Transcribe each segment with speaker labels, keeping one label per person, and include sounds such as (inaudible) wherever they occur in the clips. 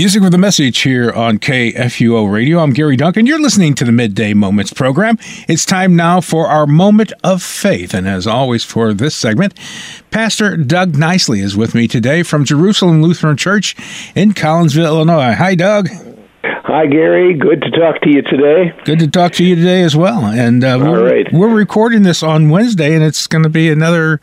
Speaker 1: Music with a message here on KFUO Radio. I'm Gary Duncan. You're listening to the Midday Moments program. It's time now for our moment of faith. And as always, for this segment, Pastor Doug Nicely is with me today from Jerusalem Lutheran Church in Collinsville, Illinois. Hi, Doug.
Speaker 2: Hi, Gary. Good to talk to you today.
Speaker 1: Good to talk to you today as well. And uh, we're,
Speaker 2: right.
Speaker 1: we're recording this on Wednesday, and it's going to be another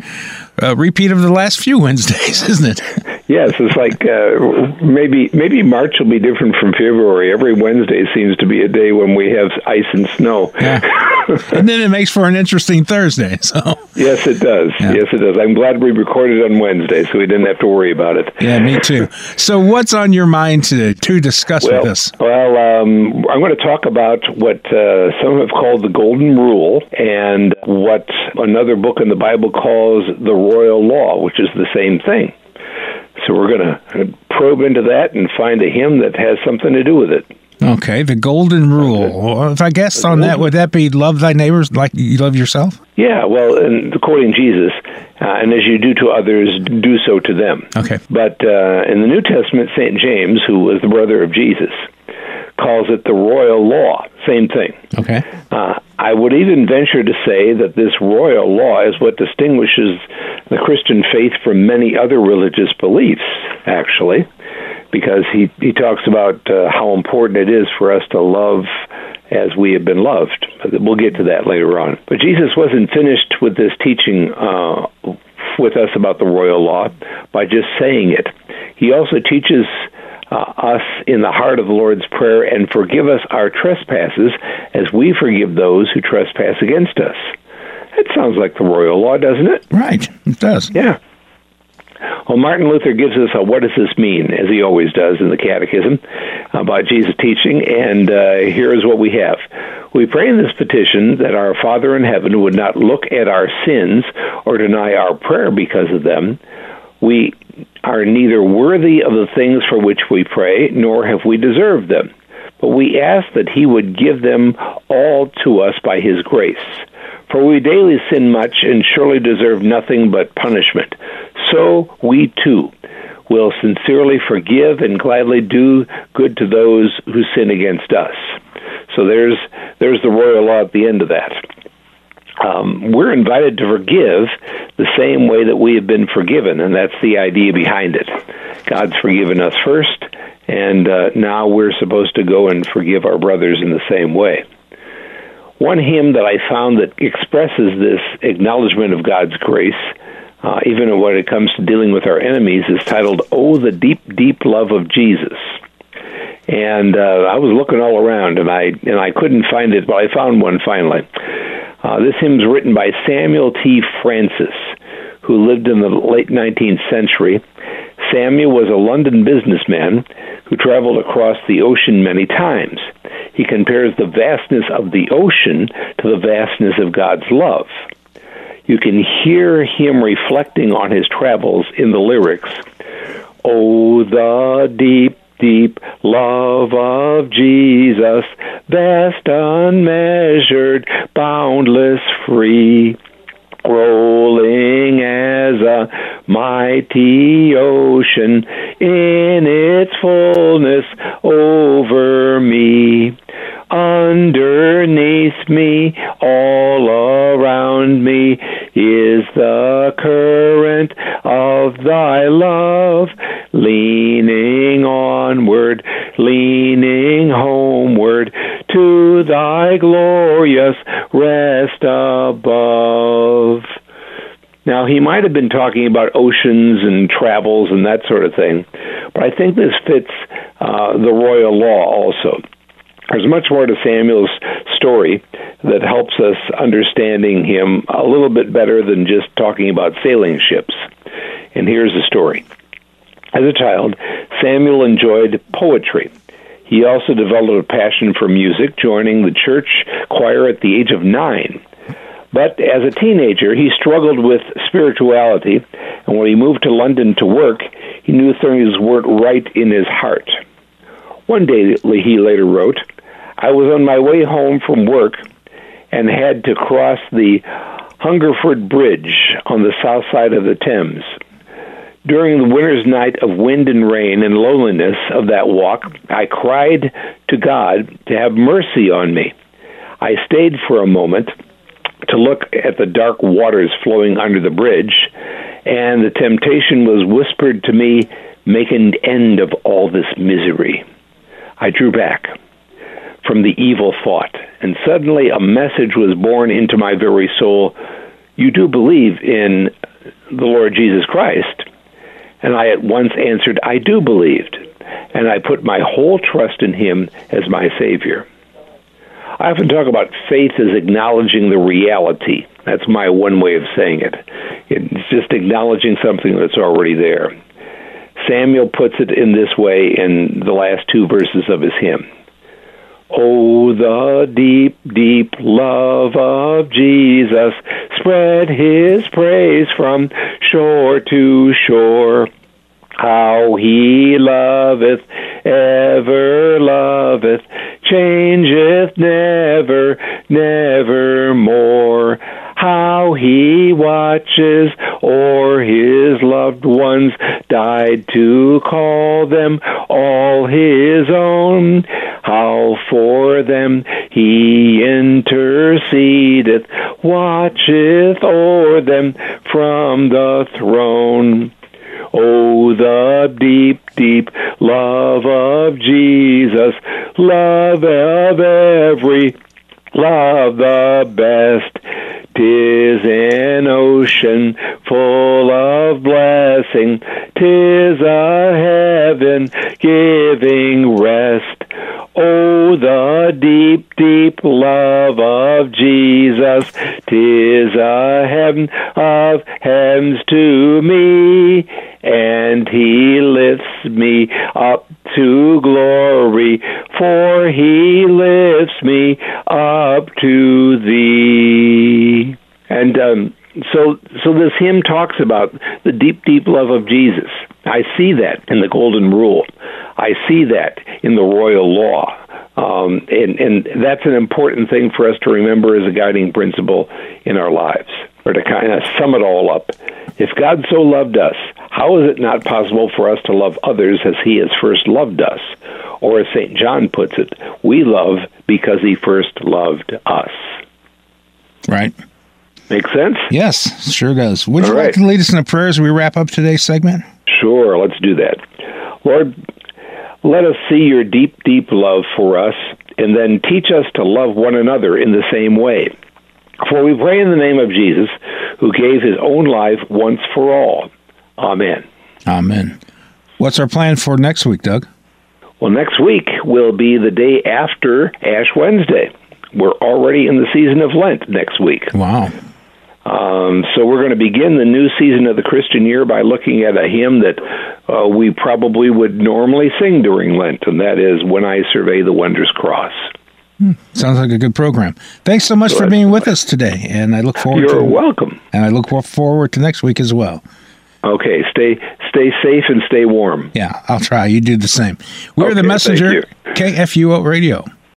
Speaker 1: uh, repeat of the last few Wednesdays, (laughs) isn't it?
Speaker 2: Yes, it's like uh, maybe maybe March will be different from February. Every Wednesday seems to be a day when we have ice and snow.
Speaker 1: Yeah. (laughs) and then it makes for an interesting Thursday. (laughs) So
Speaker 2: yes, it does. Yeah. Yes, it does. I'm glad we recorded on Wednesday, so we didn't have to worry about it.
Speaker 1: Yeah, me (laughs) too. So what's on your mind to to discuss
Speaker 2: well,
Speaker 1: with us?
Speaker 2: Well, um, I'm going to talk about what uh, some have called the Golden Rule, and what another book in the Bible calls the Royal Law, which is the same thing. So we're going to probe into that and find a hymn that has something to do with it.
Speaker 1: Okay, the golden rule. If I guess on that, would that be love thy neighbors like you love yourself?
Speaker 2: Yeah, well, and quoting Jesus, uh, and as you do to others, do so to them.
Speaker 1: Okay.
Speaker 2: But uh, in the New Testament, St. James, who was the brother of Jesus, calls it the royal law. Same thing.
Speaker 1: Okay.
Speaker 2: Uh, I would even venture to say that this royal law is what distinguishes the Christian faith from many other religious beliefs, actually, because he, he talks about uh, how important it is for us to love as we have been loved. We'll get to that later on. But Jesus wasn't finished with this teaching uh, with us about the royal law by just saying it. He also teaches uh, us in the heart of the Lord's Prayer and forgive us our trespasses as we forgive those who trespass against us. It sounds like the royal law, doesn't it?
Speaker 1: Right, it does.
Speaker 2: Yeah. Well, Martin Luther gives us a what does this mean, as he always does in the Catechism, about Jesus' teaching, and uh, here is what we have. We pray in this petition that our Father in heaven would not look at our sins or deny our prayer because of them. We are neither worthy of the things for which we pray, nor have we deserved them. But we ask that He would give them all to us by His grace. For we daily sin much and surely deserve nothing but punishment. So we too will sincerely forgive and gladly do good to those who sin against us. So there's there's the royal law at the end of that um, we're invited to forgive the same way that we have been forgiven, and that's the idea behind it. God's forgiven us first, and uh, now we're supposed to go and forgive our brothers in the same way. One hymn that I found that expresses this acknowledgement of God's grace, uh, even when it comes to dealing with our enemies, is titled "Oh, the Deep, Deep Love of Jesus." And uh, I was looking all around, and I and I couldn't find it, but I found one finally. Uh, this hymn is written by Samuel T. Francis, who lived in the late 19th century. Samuel was a London businessman who traveled across the ocean many times. He compares the vastness of the ocean to the vastness of God's love. You can hear him reflecting on his travels in the lyrics. Oh, the deep deep love of Jesus, vast, unmeasured, boundless, free, rolling as a mighty ocean in its fullness over me. Underneath me, all around me, is the current of thy love, leaning onward, leaning homeward to thy glorious rest above. Now, he might have been talking about oceans and travels and that sort of thing, but I think this fits uh, the royal law also. There's much more to Samuel's story that helps us understanding him a little bit better than just talking about sailing ships. And here's the story. As a child, Samuel enjoyed poetry. He also developed a passion for music, joining the church choir at the age of nine. But as a teenager, he struggled with spirituality, and when he moved to London to work, he knew things weren't right in his heart. One day, he later wrote, I was on my way home from work and had to cross the Hungerford Bridge on the south side of the Thames. During the winter's night of wind and rain and loneliness of that walk, I cried to God to have mercy on me. I stayed for a moment to look at the dark waters flowing under the bridge, and the temptation was whispered to me, Make an end of all this misery. I drew back from the evil thought, and suddenly a message was born into my very soul You do believe in the Lord Jesus Christ? And I at once answered, I do believe, and I put my whole trust in Him as my Savior. I often talk about faith as acknowledging the reality. That's my one way of saying it. It's just acknowledging something that's already there. Samuel puts it in this way in the last two verses of his hymn. Oh, the deep, deep love of Jesus spread his praise from shore to shore. How he loveth, ever loveth, changeth never, never more. How he watches o'er his loved ones, died to call them all his own. How for them he intercedeth, watcheth o'er them from the throne. Oh, the deep, deep love of Jesus, love of every, love the best. Tis an ocean full of blessing, tis a heaven giving rest. Oh, the deep, deep love of Jesus, tis a heaven of heavens to me, and he lifts me up to glory, for he lifts me up to thee. And um, so, so this hymn talks about the deep, deep love of Jesus. I see that in the Golden Rule. I see that in the royal law. Um, and, and that's an important thing for us to remember as a guiding principle in our lives, or to kind of sum it all up. If God so loved us, how is it not possible for us to love others as He has first loved us? Or as St. John puts it, we love because He first loved us.
Speaker 1: Right.
Speaker 2: Make sense?
Speaker 1: Yes, sure does. Would you
Speaker 2: All
Speaker 1: like to lead us in a prayer as we wrap up today's segment?
Speaker 2: Sure, let's do that. Lord, let us see your deep, deep love for us, and then teach us to love one another in the same way. For we pray in the name of Jesus, who gave his own life once for all. Amen.
Speaker 1: Amen. What's our plan for next week, Doug?
Speaker 2: Well, next week will be the day after Ash Wednesday. We're already in the season of Lent next week.
Speaker 1: Wow.
Speaker 2: Um, so we're going to begin the new season of the Christian year by looking at a hymn that uh, we probably would normally sing during Lent, and that is "When I Survey the Wondrous Cross."
Speaker 1: Sounds like a good program. Thanks so much for being with us today, and I look forward
Speaker 2: You're
Speaker 1: to
Speaker 2: welcome.
Speaker 1: and I look forward to next week as well.
Speaker 2: Okay, stay stay safe and stay warm.
Speaker 1: Yeah, I'll try. You do the same. We're the messenger, KFUO Radio.